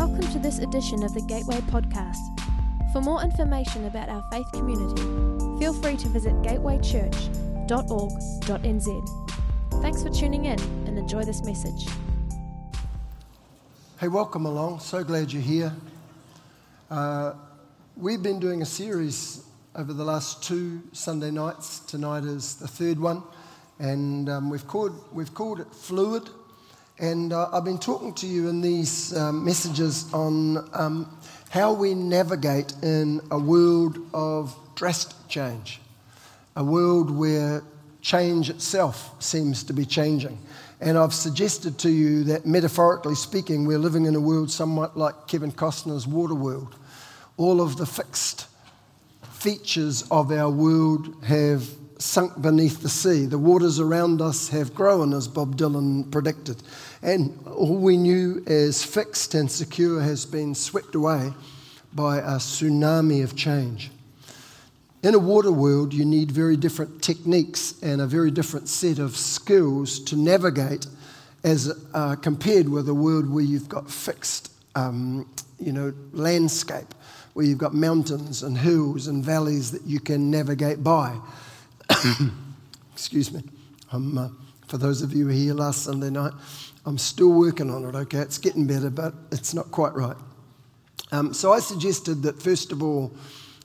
Welcome to this edition of the Gateway Podcast. For more information about our faith community, feel free to visit gatewaychurch.org.nz. Thanks for tuning in and enjoy this message. Hey, welcome along. So glad you're here. Uh, we've been doing a series over the last two Sunday nights. Tonight is the third one, and um, we've, called, we've called it Fluid. And uh, I've been talking to you in these um, messages on um, how we navigate in a world of drastic change, a world where change itself seems to be changing. And I've suggested to you that metaphorically speaking, we're living in a world somewhat like Kevin Costner's Waterworld. All of the fixed features of our world have sunk beneath the sea. The waters around us have grown, as Bob Dylan predicted. And all we knew as fixed and secure has been swept away by a tsunami of change. In a water world, you need very different techniques and a very different set of skills to navigate as uh, compared with a world where you've got fixed um, you know, landscape, where you've got mountains and hills and valleys that you can navigate by. Excuse me. Uh, for those of you who were here last Sunday night, I'm still working on it, okay? It's getting better, but it's not quite right. Um, so I suggested that, first of all,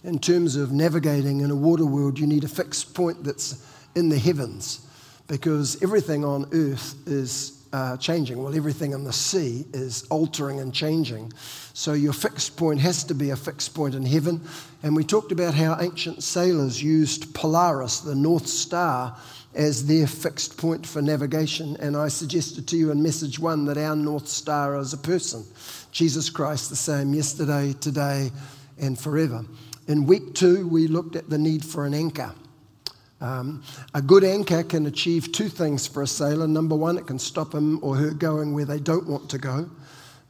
in terms of navigating in a water world, you need a fixed point that's in the heavens because everything on earth is uh, changing. Well, everything in the sea is altering and changing. So your fixed point has to be a fixed point in heaven. And we talked about how ancient sailors used Polaris, the North Star, as their fixed point for navigation. And I suggested to you in message one that our North Star is a person Jesus Christ, the same yesterday, today, and forever. In week two, we looked at the need for an anchor. Um, a good anchor can achieve two things for a sailor. Number one, it can stop him or her going where they don't want to go.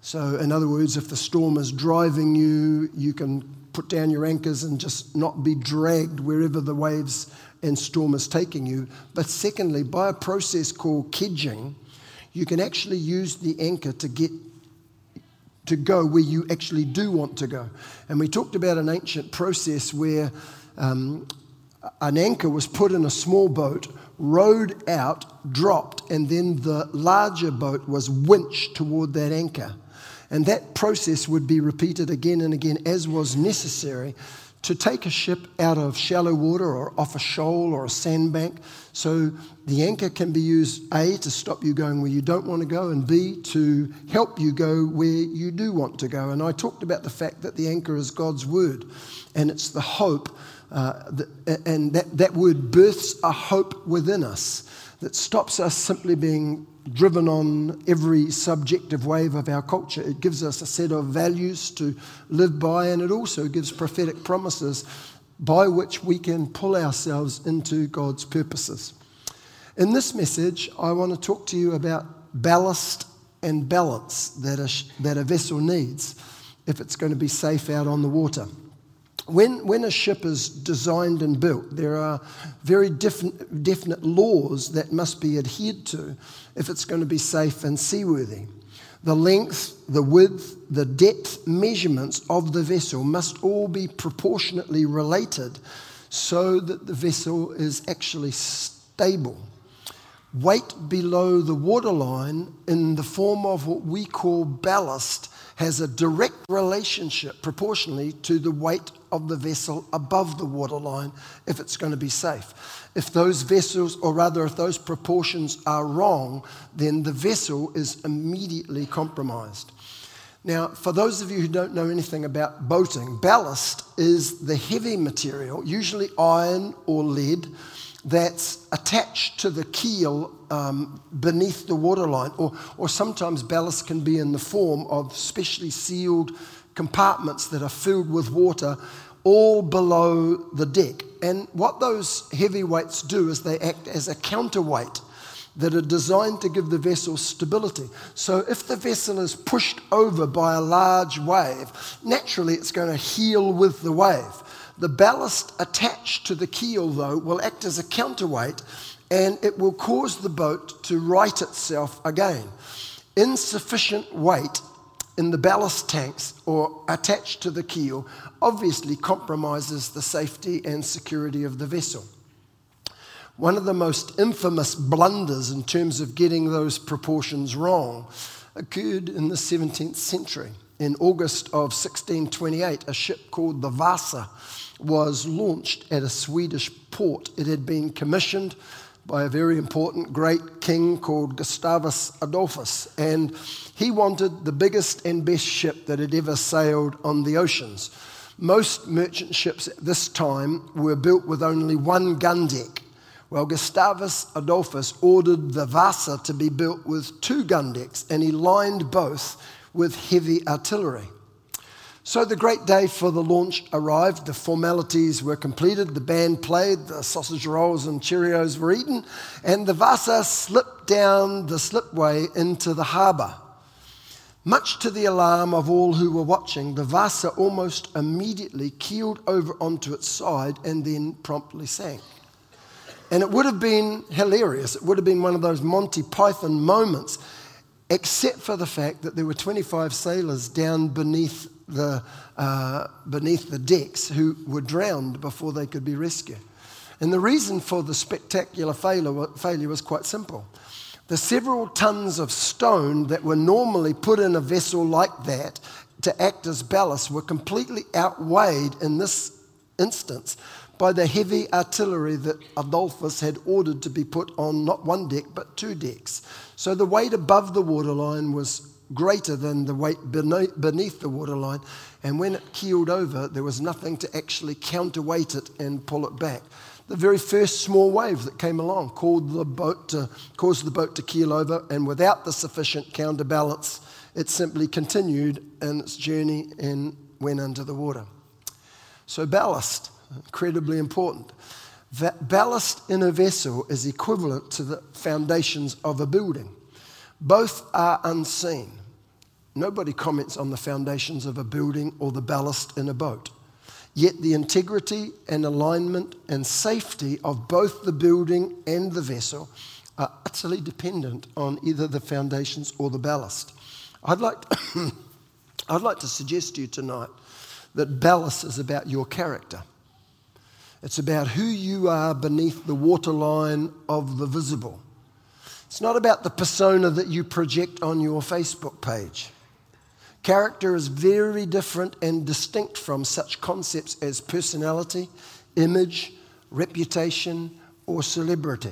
So, in other words, if the storm is driving you, you can put down your anchors and just not be dragged wherever the waves and storm is taking you. But secondly, by a process called kedging, you can actually use the anchor to get to go where you actually do want to go. And we talked about an ancient process where um, an anchor was put in a small boat, rowed out, dropped, and then the larger boat was winched toward that anchor. And that process would be repeated again and again as was necessary to take a ship out of shallow water or off a shoal or a sandbank. So the anchor can be used, A, to stop you going where you don't want to go, and B, to help you go where you do want to go. And I talked about the fact that the anchor is God's word, and it's the hope, uh, that, and that, that word births a hope within us that stops us simply being driven on every subjective wave of our culture. It gives us a set of values to live by, and it also gives prophetic promises by which we can pull ourselves into God's purposes. In this message, I want to talk to you about ballast and balance that a, that a vessel needs if it's going to be safe out on the water. When, when a ship is designed and built, there are very definite laws that must be adhered to if it's going to be safe and seaworthy. The length, the width, the depth measurements of the vessel must all be proportionately related so that the vessel is actually stable. Weight below the waterline in the form of what we call ballast has a direct relationship proportionally to the weight of the vessel above the waterline if it's going to be safe. If those vessels, or rather, if those proportions are wrong, then the vessel is immediately compromised. Now, for those of you who don't know anything about boating, ballast is the heavy material, usually iron or lead, that's attached to the keel um, beneath the waterline, or, or sometimes ballast can be in the form of specially sealed compartments that are filled with water all below the deck. And what those heavy weights do is they act as a counterweight that are designed to give the vessel stability. So if the vessel is pushed over by a large wave, naturally it's going to heel with the wave. The ballast attached to the keel, though, will act as a counterweight and it will cause the boat to right itself again. Insufficient weight in the ballast tanks or attached to the keel obviously compromises the safety and security of the vessel. One of the most infamous blunders in terms of getting those proportions wrong occurred in the 17th century. In August of 1628, a ship called the Vasa was launched at a Swedish port. It had been commissioned by a very important great king called Gustavus Adolphus, and he wanted the biggest and best ship that had ever sailed on the oceans. Most merchant ships at this time were built with only one gun deck. Well, Gustavus Adolphus ordered the Vasa to be built with two gun decks, and he lined both with heavy artillery. So the great day for the launch arrived. The formalities were completed. The band played. The sausage rolls and Cheerios were eaten. And the Vasa slipped down the slipway into the harbour. Much to the alarm of all who were watching, the Vasa almost immediately keeled over onto its side and then promptly sank. And it would have been hilarious. It would have been one of those Monty Python moments, except for the fact that there were 25 sailors down beneath the, uh, beneath the decks who were drowned before they could be rescued. And the reason for the spectacular failure, failure was quite simple. The several tons of stone that were normally put in a vessel like that to act as ballast were completely outweighed in this instance by the heavy artillery that Adolphus had ordered to be put on not one deck but two decks. So the weight above the waterline was greater than the weight beneath the waterline, and when it keeled over, there was nothing to actually counterweight it and pull it back. The very first small wave that came along caused the boat to, caused the boat to keel over, and without the sufficient counterbalance, it simply continued in its journey and went under the water. So, ballast incredibly important. That ballast in a vessel is equivalent to the foundations of a building. Both are unseen. Nobody comments on the foundations of a building or the ballast in a boat. Yet the integrity and alignment and safety of both the building and the vessel are utterly dependent on either the foundations or the ballast. I'd like, to, I'd like to suggest to you tonight that ballast is about your character. It's about who you are beneath the waterline of the visible. It's not about the persona that you project on your Facebook page. Character is very different and distinct from such concepts as personality, image, reputation, or celebrity.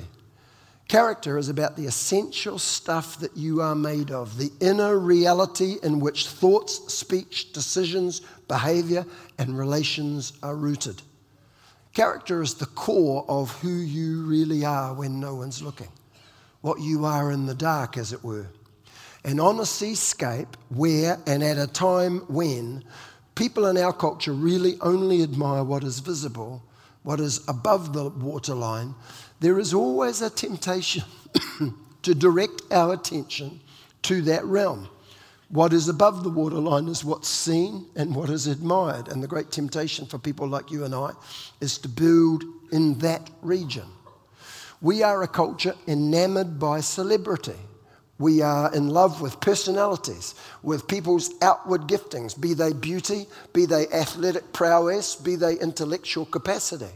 Character is about the essential stuff that you are made of, the inner reality in which thoughts, speech, decisions, behavior, and relations are rooted. Character is the core of who you really are when no one's looking, what you are in the dark, as it were. And on a seascape where and at a time when people in our culture really only admire what is visible, what is above the waterline, there is always a temptation to direct our attention to that realm. What is above the waterline is what's seen and what is admired. And the great temptation for people like you and I is to build in that region. We are a culture enamored by celebrity. We are in love with personalities, with people's outward giftings, be they beauty, be they athletic prowess, be they intellectual capacity.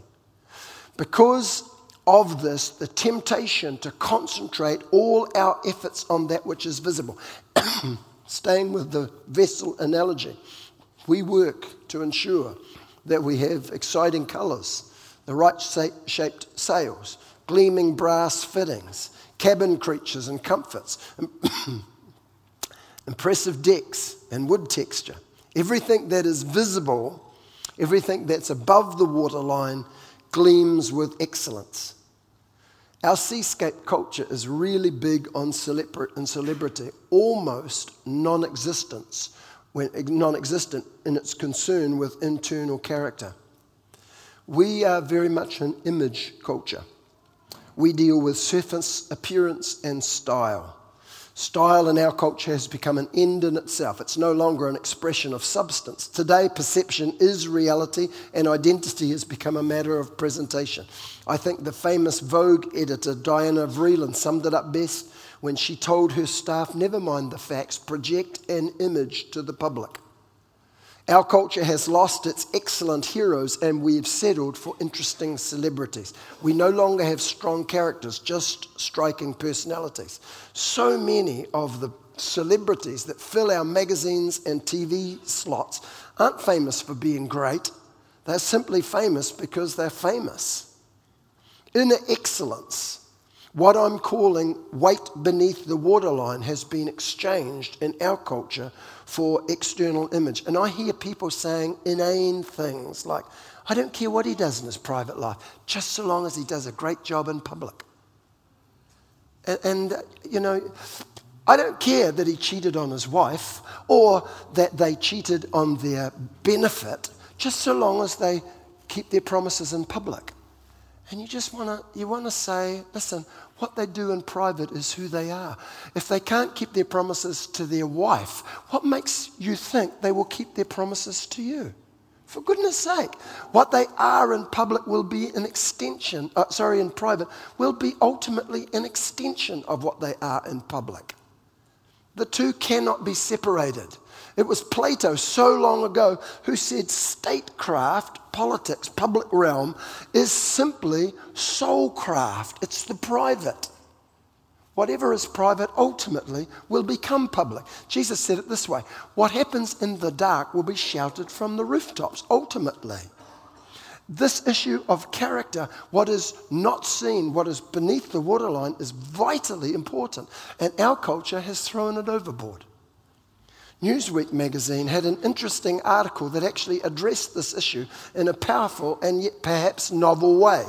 Because of this, the temptation to concentrate all our efforts on that which is visible. Staying with the vessel analogy, we work to ensure that we have exciting colours, the right shaped sails, gleaming brass fittings, cabin creatures and comforts, impressive decks and wood texture. Everything that is visible, everything that's above the waterline, gleams with excellence. Our seascape culture is really big on celebrity, almost non existence, non existent in its concern with internal character. We are very much an image culture. We deal with surface appearance and style. Style in our culture has become an end in itself. It's no longer an expression of substance. Today, perception is reality, and identity has become a matter of presentation. I think the famous Vogue editor, Diana Vreeland, summed it up best when she told her staff, never mind the facts, project an image to the public. Our culture has lost its excellent heroes and we've settled for interesting celebrities. We no longer have strong characters, just striking personalities. So many of the celebrities that fill our magazines and TV slots aren't famous for being great, they're simply famous because they're famous. Inner excellence, what I'm calling weight beneath the waterline, has been exchanged in our culture for external image. And I hear people saying inane things like, I don't care what he does in his private life, just so long as he does a great job in public. And, and you know, I don't care that he cheated on his wife or that they cheated on their benefit, just so long as they keep their promises in public. And you just want to you want to say, listen, what they do in private is who they are. If they can't keep their promises to their wife, what makes you think they will keep their promises to you? For goodness sake, what they are in public will be an extension, uh, sorry, in private, will be ultimately an extension of what they are in public. The two cannot be separated. It was Plato so long ago who said statecraft, politics, public realm, is simply soulcraft. It's the private. Whatever is private ultimately will become public. Jesus said it this way What happens in the dark will be shouted from the rooftops, ultimately. This issue of character, what is not seen, what is beneath the waterline, is vitally important, and our culture has thrown it overboard. Newsweek magazine had an interesting article that actually addressed this issue in a powerful and yet perhaps novel way.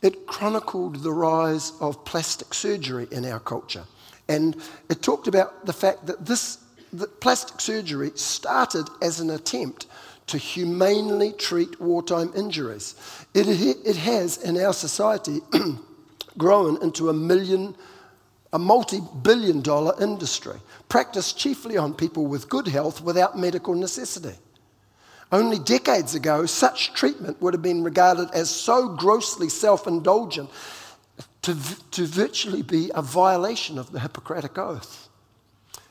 It chronicled the rise of plastic surgery in our culture, and it talked about the fact that this that plastic surgery started as an attempt to humanely treat wartime injuries. It, it has, in our society, grown into a million, a multi billion dollar industry, practiced chiefly on people with good health without medical necessity. Only decades ago, such treatment would have been regarded as so grossly self indulgent to, to virtually be a violation of the Hippocratic Oath.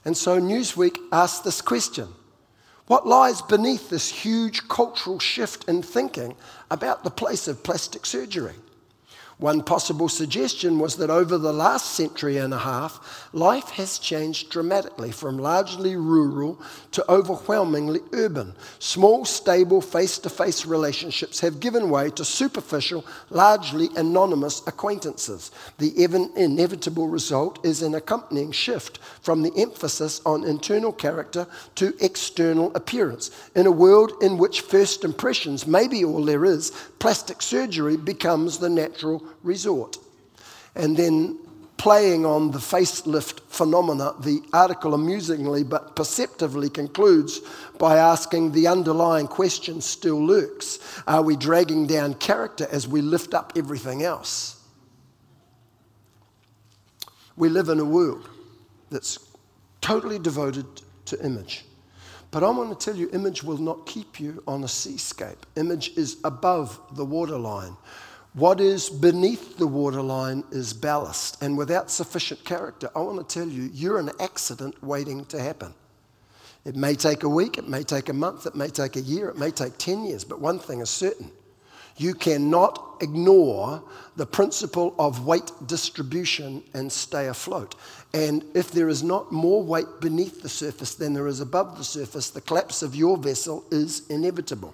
And so Newsweek asked this question what lies beneath this huge cultural shift in thinking about the place of plastic surgery? One possible suggestion was that over the last century and a half, life has changed dramatically from largely rural to overwhelmingly urban. Small, stable, face to face relationships have given way to superficial, largely anonymous acquaintances. The inevitable result is an accompanying shift from the emphasis on internal character to external appearance. In a world in which first impressions may be all there is, plastic surgery becomes the natural resort. And then playing on the facelift phenomena, the article amusingly but perceptively concludes by asking the underlying question still lurks Are we dragging down character as we lift up everything else? We live in a world that's totally devoted to image. But I want to tell you, image will not keep you on a seascape. Image is above the waterline. What is beneath the waterline is ballast. And without sufficient character, I want to tell you, you're an accident waiting to happen. It may take a week, it may take a month, it may take a year, it may take 10 years, but one thing is certain you cannot ignore the principle of weight distribution and stay afloat. And if there is not more weight beneath the surface than there is above the surface, the collapse of your vessel is inevitable.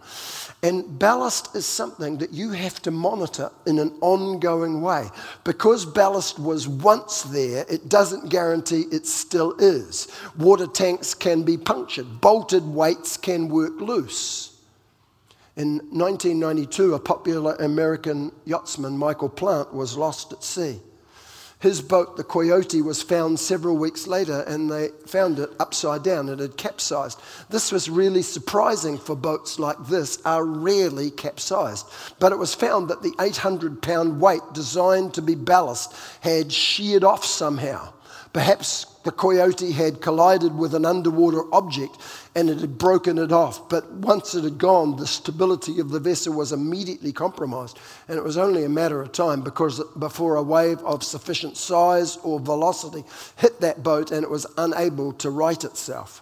And ballast is something that you have to monitor in an ongoing way. Because ballast was once there, it doesn't guarantee it still is. Water tanks can be punctured, bolted weights can work loose. In 1992, a popular American yachtsman, Michael Plant, was lost at sea. His boat, the Coyote, was found several weeks later and they found it upside down. It had capsized. This was really surprising for boats like this, are rarely capsized. But it was found that the 800 pound weight designed to be ballast had sheared off somehow, perhaps the coyote had collided with an underwater object and it had broken it off. But once it had gone, the stability of the vessel was immediately compromised. And it was only a matter of time because before a wave of sufficient size or velocity hit that boat and it was unable to right itself.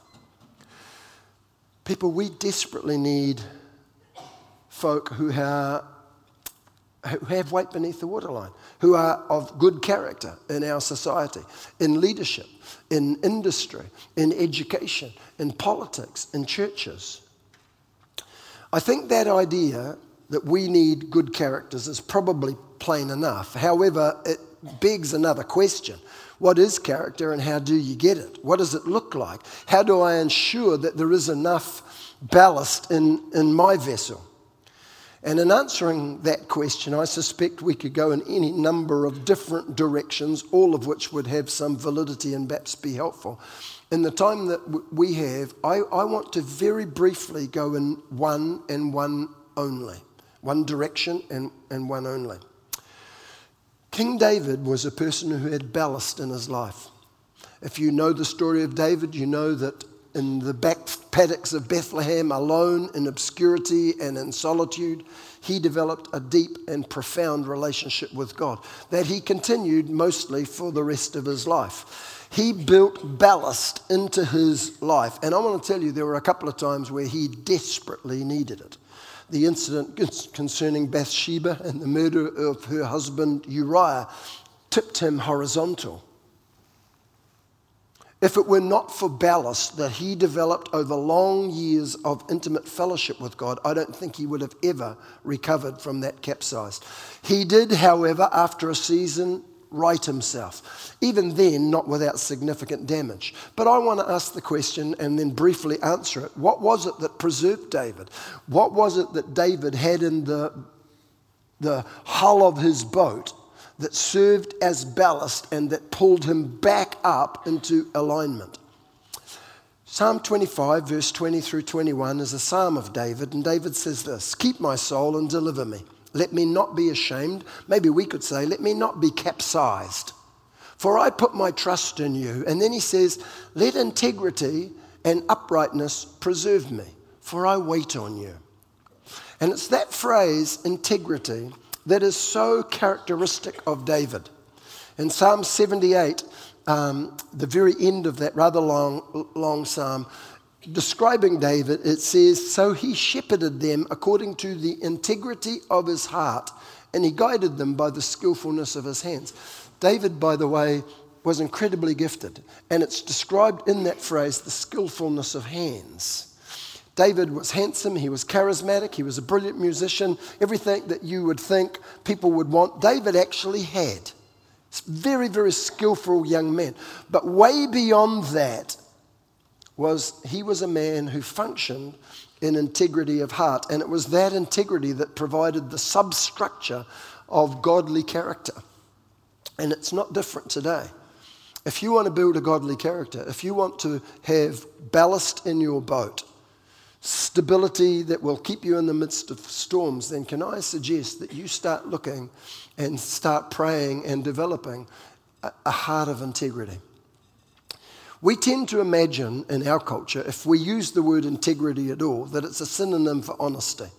People, we desperately need folk who have who have weight beneath the waterline, who are of good character in our society, in leadership, in industry, in education, in politics, in churches. I think that idea that we need good characters is probably plain enough. However, it begs another question. What is character and how do you get it? What does it look like? How do I ensure that there is enough ballast in, in my vessel? And in answering that question, I suspect we could go in any number of different directions, all of which would have some validity and perhaps be helpful. In the time that we have, I, I want to very briefly go in one and one only, one direction and, and one only. King David was a person who had ballast in his life. If you know the story of David, you know that in the back paddocks of Bethlehem, alone in obscurity and in solitude, he developed a deep and profound relationship with God that he continued mostly for the rest of his life. He built ballast into his life. And I want to tell you, there were a couple of times where he desperately needed it. The incident concerning Bathsheba and the murder of her husband Uriah tipped him horizontal if it were not for ballast that he developed over long years of intimate fellowship with God, I don't think he would have ever recovered from that capsize. He did, however, after a season, right himself. Even then, not without significant damage. But I want to ask the question and then briefly answer it. What was it that preserved David? What was it that David had in the, the hull of his boat that served as ballast and that pulled him back up into alignment. Psalm 25, verse 20 through 21, is a psalm of David, and David says this Keep my soul and deliver me. Let me not be ashamed. Maybe we could say, Let me not be capsized. For I put my trust in you. And then he says, Let integrity and uprightness preserve me, for I wait on you. And it's that phrase, integrity, that is so characteristic of David. In Psalm 78, um, the very end of that rather long, long psalm, describing David, it says, So he shepherded them according to the integrity of his heart, and he guided them by the skillfulness of his hands. David, by the way, was incredibly gifted, and it's described in that phrase, the skillfulness of hands. David was handsome, he was charismatic, he was a brilliant musician, everything that you would think people would want, David actually had. Very, very skillful young man. But way beyond that was he was a man who functioned in integrity of heart. And it was that integrity that provided the substructure of godly character. And it's not different today. If you want to build a godly character, if you want to have ballast in your boat, stability that will keep you in the midst of storms, then can I suggest that you start looking and start praying and developing a, heart of integrity? We tend to imagine in our culture, if we use the word integrity at all, that it's a synonym for honesty.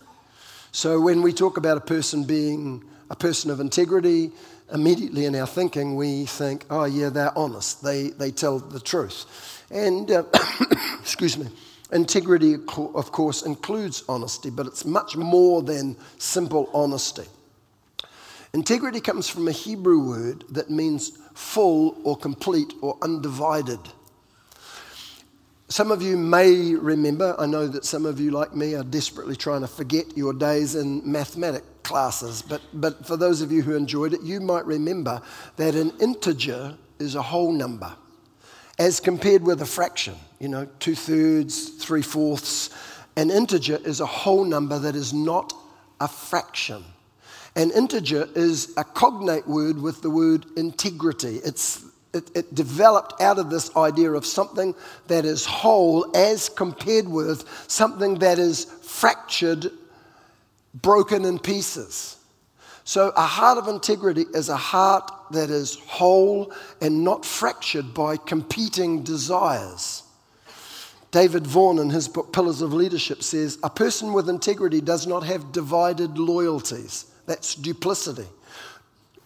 So when we talk about a person being a person of integrity, immediately in our thinking we think, oh, yeah, they're honest, they, they tell the truth. And, uh, excuse me, Integrity, of course, includes honesty, but it's much more than simple honesty. Integrity comes from a Hebrew word that means full or complete or undivided. Some of you may remember, I know that some of you, like me, are desperately trying to forget your days in mathematics classes, but, but for those of you who enjoyed it, you might remember that an integer is a whole number as compared with a fraction, you know, two thirds, three fourths. An integer is a whole number that is not a fraction. An integer is a cognate word with the word integrity. It's, it, it developed out of this idea of something that is whole as compared with something that is fractured, broken in pieces. So, a heart of integrity is a heart that is whole and not fractured by competing desires. David Vaughan, in his book Pillars of Leadership, says a person with integrity does not have divided loyalties. That's duplicity.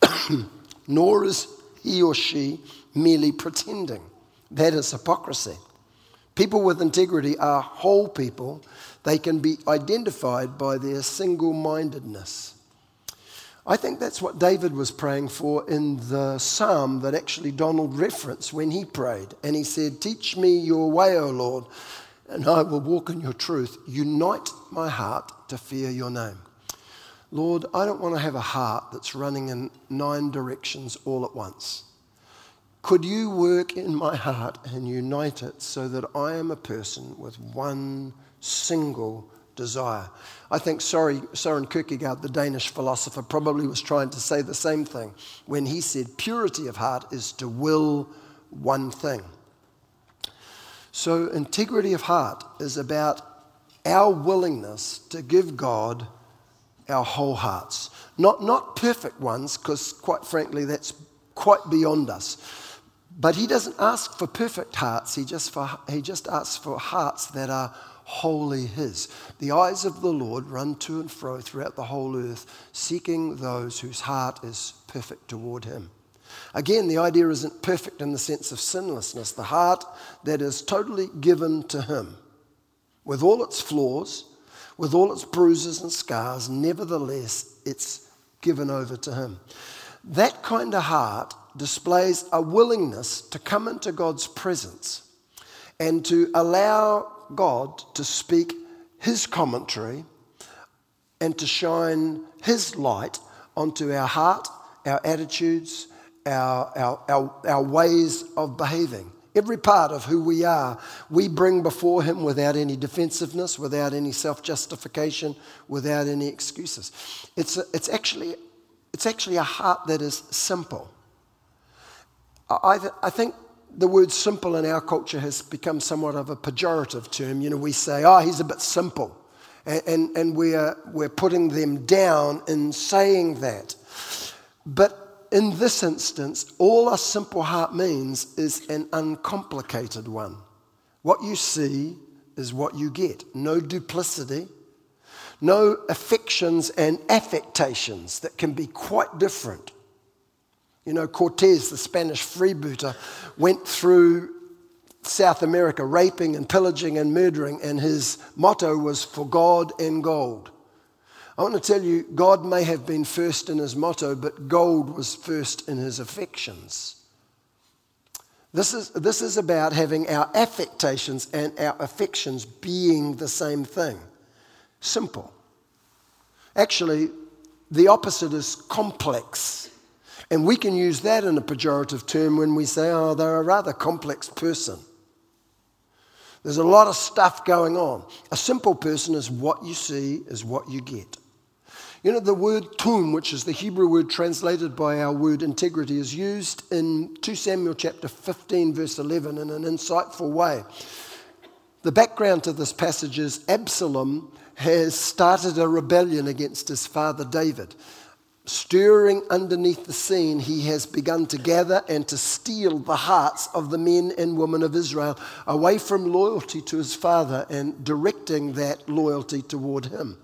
Nor is he or she merely pretending. That is hypocrisy. People with integrity are whole people. They can be identified by their single mindedness. I think that's what David was praying for in the psalm that actually Donald referenced when he prayed. And he said, Teach me your way, O Lord, and I will walk in your truth. Unite my heart to fear your name. Lord, I don't want to have a heart that's running in nine directions all at once. Could you work in my heart and unite it so that I am a person with one single desire? I think Soren Kierkegaard, the Danish philosopher, probably was trying to say the same thing when he said purity of heart is to will one thing. So, integrity of heart is about our willingness to give God our whole hearts. Not, not perfect ones, because quite frankly, that's quite beyond us. But he doesn't ask for perfect hearts, he just, for, he just asks for hearts that are wholly his. The eyes of the Lord run to and fro throughout the whole earth, seeking those whose heart is perfect toward him. Again, the idea isn't perfect in the sense of sinlessness, the heart that is totally given to him, with all its flaws, with all its bruises and scars, nevertheless, it's given over to him. That kind of heart displays a willingness to come into God's presence and to allow God to speak His commentary and to shine His light onto our heart, our attitudes, our, our, our, our ways of behaving. Every part of who we are, we bring before Him without any defensiveness, without any self justification, without any excuses. It's, a, it's, actually, it's actually a heart that is simple. I, I think the word simple in our culture has become somewhat of a pejorative term. You know, we say, oh, he's a bit simple. And, and, and we're, we're putting them down in saying that. But in this instance, all a simple heart means is an uncomplicated one. What you see is what you get. No duplicity, no affections and affectations that can be quite different. You know, Cortez, the Spanish freebooter, went through South America raping and pillaging and murdering, and his motto was for God and gold. I want to tell you, God may have been first in his motto, but gold was first in his affections. This is, this is about having our affectations and our affections being the same thing. Simple. Actually, the opposite is complex. And we can use that in a pejorative term when we say, oh, they're a rather complex person. There's a lot of stuff going on. A simple person is what you see, is what you get. You know, the word tum, which is the Hebrew word translated by our word integrity, is used in 2 Samuel chapter 15, verse 11, in an insightful way. The background to this passage is Absalom has started a rebellion against his father David stirring underneath the scene, he has begun to gather and to steal the hearts of the men and women of Israel away from loyalty to his father and directing that loyalty toward him.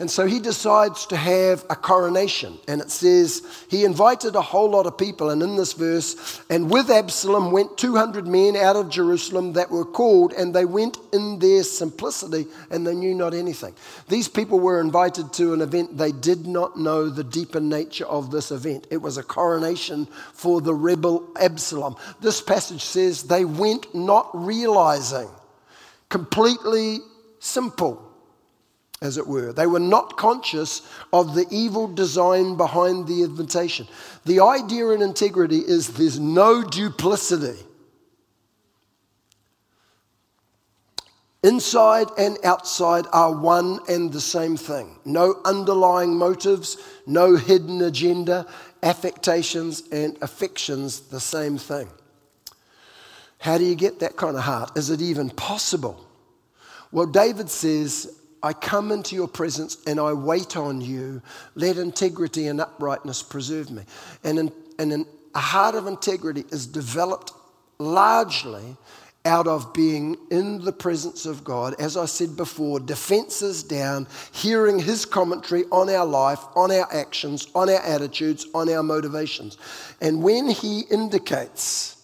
And so he decides to have a coronation. And it says he invited a whole lot of people. And in this verse, and with Absalom went 200 men out of Jerusalem that were called, and they went in their simplicity and they knew not anything. These people were invited to an event. They did not know the deeper nature of this event. It was a coronation for the rebel Absalom. This passage says they went not realizing, completely simple as it were. They were not conscious of the evil design behind the invitation. The idea in integrity is there's no duplicity. Inside and outside are one and the same thing. No underlying motives, no hidden agenda, affectations and affections, the same thing. How do you get that kind of heart? Is it even possible? Well, David says I come into your presence and I wait on you. Let integrity and uprightness preserve me. And, in, and in, a heart of integrity is developed largely out of being in the presence of God. As I said before, defenses down, hearing His commentary on our life, on our actions, on our attitudes, on our motivations. And when He indicates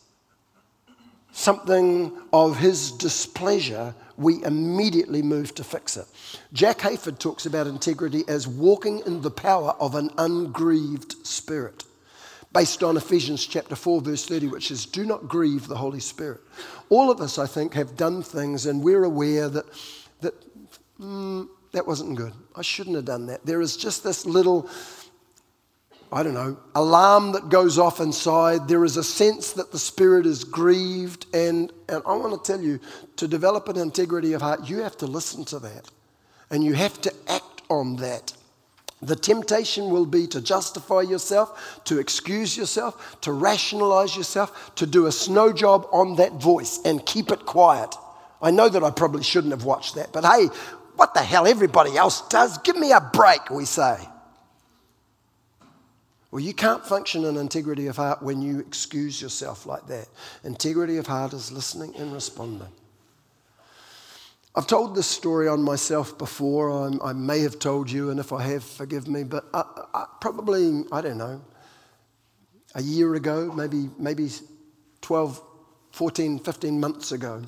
something of His displeasure, we immediately move to fix it. Jack Hayford talks about integrity as walking in the power of an ungrieved spirit based on Ephesians chapter 4, verse 30, which says, Do not grieve the Holy Spirit. All of us, I think, have done things and we're aware that, that mm, that wasn't good. I shouldn't have done that. There is just this little, I don't know, alarm that goes off inside. There is a sense that the Spirit is grieved. And, and I want to tell you, to develop an integrity of heart, you have to listen to that and you have to act on that. The temptation will be to justify yourself, to excuse yourself, to rationalize yourself, to do a snow job on that voice and keep it quiet. I know that I probably shouldn't have watched that, but hey, what the hell everybody else does? Give me a break, we say. Well, you can't function in integrity of heart when you excuse yourself like that. Integrity of heart is listening and responding. I've told this story on myself before. I'm, i may have told you, and if I have, forgive me. But I, I, probably, I don't know, a year ago, maybe, maybe 12, 14, 15 months ago,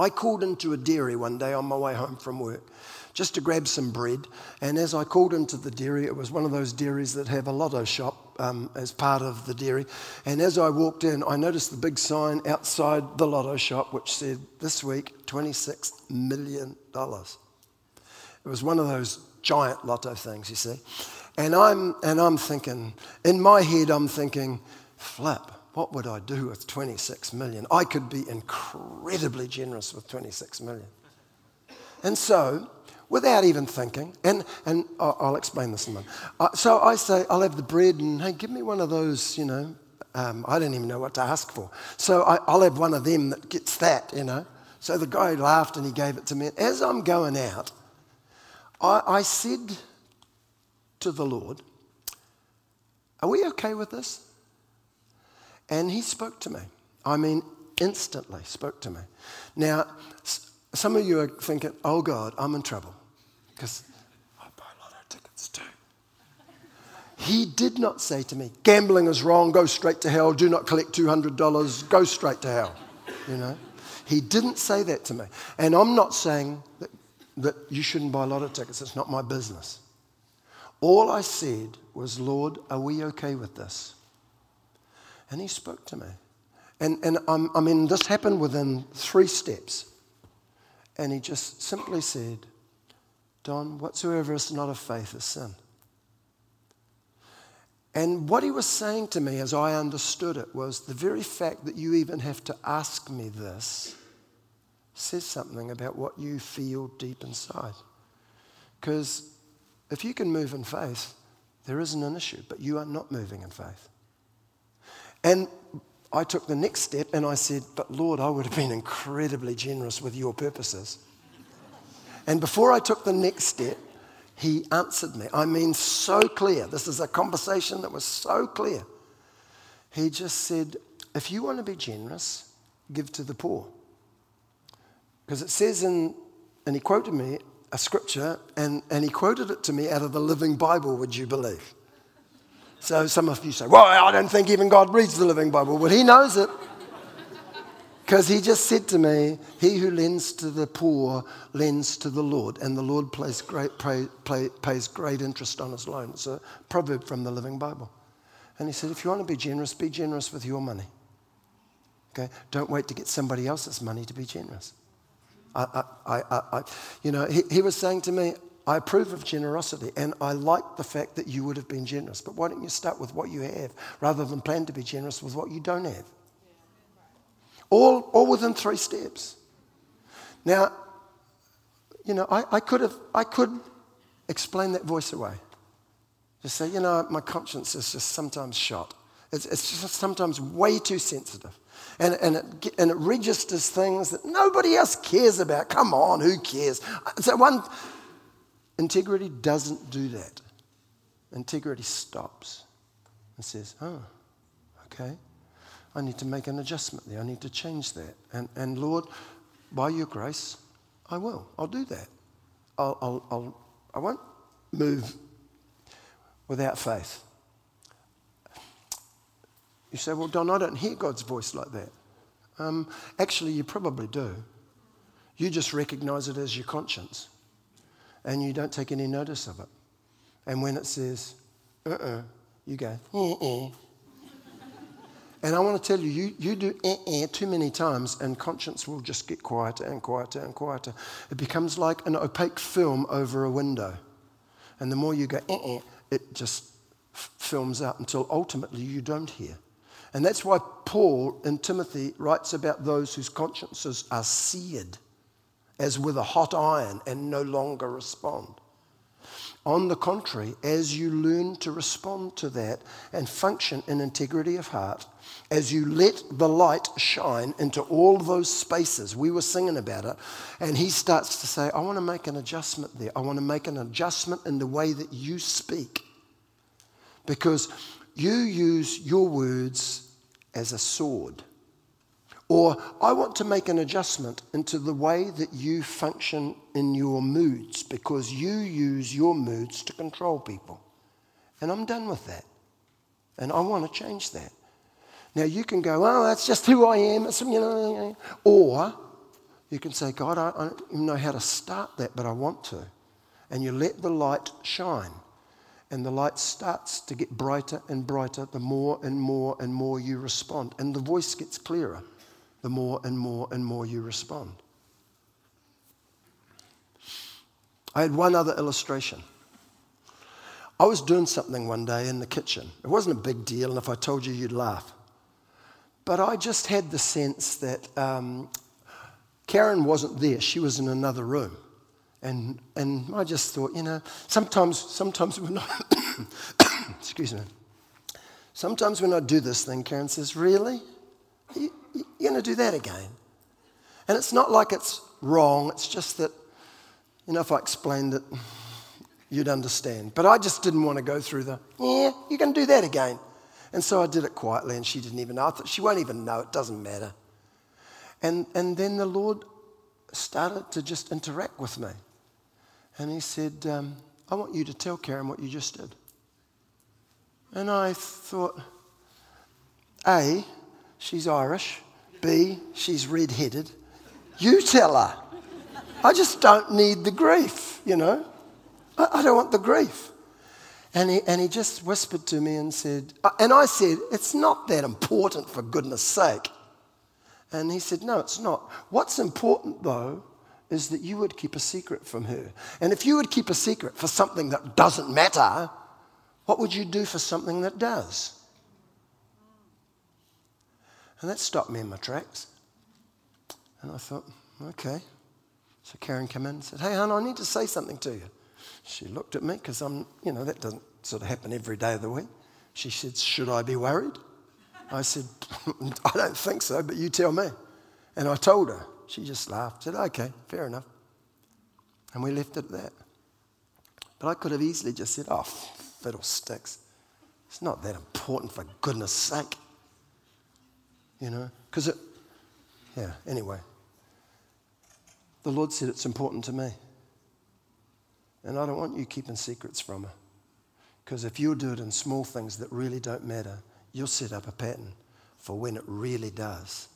I called into a dairy one day on my way home from work just to grab some bread. And as I called into the dairy, it was one of those dairies that have a lotto shop um, as part of the dairy. And as I walked in, I noticed the big sign outside the lotto shop which said, This week, $26 million. It was one of those giant lotto things, you see. And I'm, and I'm thinking, in my head, I'm thinking, flip, what would I do with 26 million? I could be incredibly generous with 26 million. And so without even thinking. And, and I'll explain this in a minute. Uh, so I say, I'll have the bread and, hey, give me one of those, you know. Um, I don't even know what to ask for. So I, I'll have one of them that gets that, you know. So the guy laughed and he gave it to me. As I'm going out, I, I said to the Lord, Are we okay with this? And he spoke to me. I mean, instantly spoke to me. Now, some of you are thinking, Oh God, I'm in trouble because I buy lotto tickets too. He did not say to me, gambling is wrong, go straight to hell, do not collect $200, go straight to hell. You know? He didn't say that to me. And I'm not saying that, that you shouldn't buy lotto tickets, it's not my business. All I said was, Lord, are we okay with this? And he spoke to me. And, and I'm, I mean, this happened within three steps. And he just simply said, Don, whatsoever is not of faith is sin. And what he was saying to me as I understood it was the very fact that you even have to ask me this says something about what you feel deep inside. Because if you can move in faith, there isn't an issue, but you are not moving in faith. And I took the next step and I said, But Lord, I would have been incredibly generous with your purposes. And before I took the next step, he answered me. I mean, so clear. This is a conversation that was so clear. He just said, If you want to be generous, give to the poor. Because it says in, and he quoted me a scripture, and, and he quoted it to me out of the Living Bible, would you believe? So some of you say, Well, I don't think even God reads the Living Bible. Well, he knows it. Because he just said to me, He who lends to the poor lends to the Lord, and the Lord pays great, pay, pay, pays great interest on his loan. It's a proverb from the Living Bible. And he said, If you want to be generous, be generous with your money. Okay? Don't wait to get somebody else's money to be generous. I, I, I, I you know, he, he was saying to me, I approve of generosity and I like the fact that you would have been generous. But why don't you start with what you have rather than plan to be generous with what you don't have? All, all within three steps. Now, you know, I, I, could have, I could explain that voice away. Just say, you know, my conscience is just sometimes shot. It's, it's just sometimes way too sensitive. And, and, it, and it registers things that nobody else cares about. Come on, who cares? So one, Integrity doesn't do that. Integrity stops and says, oh, okay, I need to make an adjustment there. I need to change that. And, and Lord, by your grace, I will. I'll do that. I'll, I'll, I'll, I won't move without faith. You say, well, Don, I don't hear God's voice like that. Um, actually, you probably do. You just recognize it as your conscience and you don't take any notice of it. And when it says, uh uh-uh, uh you go, Uh uh and I want to tell you, you, you do eh, eh too many times, and conscience will just get quieter and quieter and quieter. It becomes like an opaque film over a window. And the more you go eh, eh, it just f- films out until ultimately you don't hear. And that's why Paul in Timothy writes about those whose consciences are seared as with a hot iron and no longer respond. On the contrary, as you learn to respond to that and function in integrity of heart, as you let the light shine into all those spaces, we were singing about it, and he starts to say, I want to make an adjustment there. I want to make an adjustment in the way that you speak. Because you use your words as a sword. Or I want to make an adjustment into the way that you function in your moods because you use your moods to control people. And I'm done with that. And I want to change that. Now you can go, oh, that's just who I am. Or you can say, God, I, I don't even know how to start that, but I want to. And you let the light shine. And the light starts to get brighter and brighter the more and more and more you respond. And the voice gets clearer the more and more and more you respond. I had one other illustration. I was doing something one day in the kitchen. It wasn't a big deal, and if I told you, you'd laugh. But I just had the sense that um, Karen wasn't there. She was in another room. And, and I just thought, you know, sometimes, sometimes when I, excuse me, sometimes when I do this thing, Karen says, really? You, you're going to do that again. And it's not like it's wrong, it's just that, you know, if I explained it, you'd understand. But I just didn't want to go through the, yeah, you're going to do that again. And so I did it quietly, and she didn't even know. I thought, she won't even know, it doesn't matter. And, and then the Lord started to just interact with me. And He said, um, I want you to tell Karen what you just did. And I thought, A, she's Irish. B, she's red headed. You tell her. I just don't need the grief, you know. I, I don't want the grief. And he, and he just whispered to me and said, uh, and I said, it's not that important for goodness sake. And he said, no, it's not. What's important though is that you would keep a secret from her. And if you would keep a secret for something that doesn't matter, what would you do for something that does? And that stopped me in my tracks. And I thought, okay. So Karen came in and said, hey, hon, I need to say something to you. She looked at me because I'm, you know, that doesn't sort of happen every day of the week. She said, should I be worried? I said, I don't think so, but you tell me. And I told her. She just laughed, said, okay, fair enough. And we left it at that. But I could have easily just said, oh, fiddlesticks. It's not that important, for goodness sake you know? Because it, yeah, anyway. The Lord said it's important to me. And I don't want you keeping secrets from her. Because if you do it in small things that really don't matter, you'll set up a pattern for when it really does.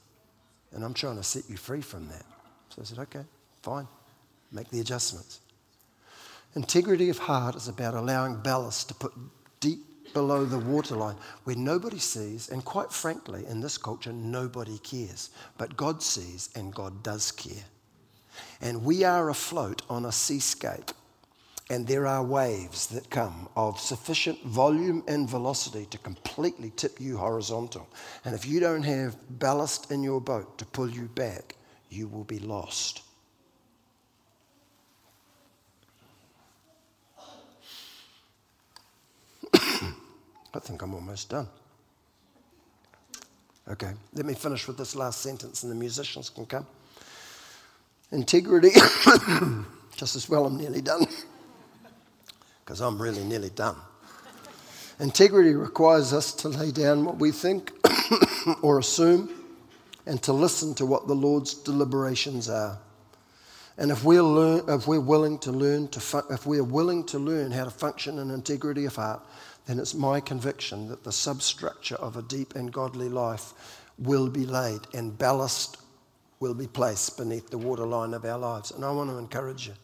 And I'm trying to set you free from that. So I said, okay, fine. Make the adjustments. Integrity of heart is about allowing ballast to put deep below the waterline where nobody sees, and quite frankly, in this culture, nobody cares. But God sees, and God does care. And we are afloat on a seascape, and there are waves that come of sufficient volume and velocity to completely tip you horizontal. And if you don't have ballast in your boat to pull you back, you will be lost. I think I'm almost done. Okay, let me finish with this last sentence and the musicians can come. Integrity, just as well, I'm nearly done. because I'm really nearly done. Integrity requires us to lay down what we think or assume and to listen to what the Lord's deliberations are. And if we're, learn, if we're willing to learn to fu- if we're willing to learn how to function in integrity of heart, then it's my conviction that the substructure of a deep and godly life will be laid and ballast will be placed beneath the waterline of our lives. And I want to encourage you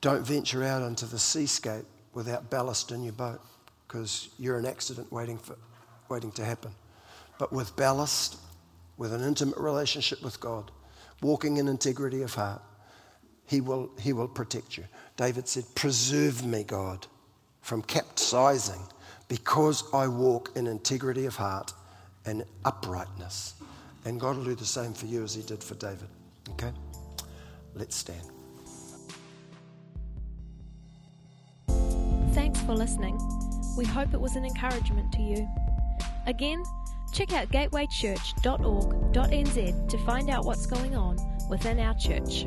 don't venture out into the seascape without ballast in your boat because you're an accident waiting, for, waiting to happen. But with ballast, with an intimate relationship with God, walking in integrity of heart, he will, he will protect you. David said, Preserve me, God, from capsizing because I walk in integrity of heart and uprightness. And God will do the same for you as he did for David. Okay? Let's stand. Thanks for listening. We hope it was an encouragement to you. Again, check out gatewaychurch.org.nz to find out what's going on within our church.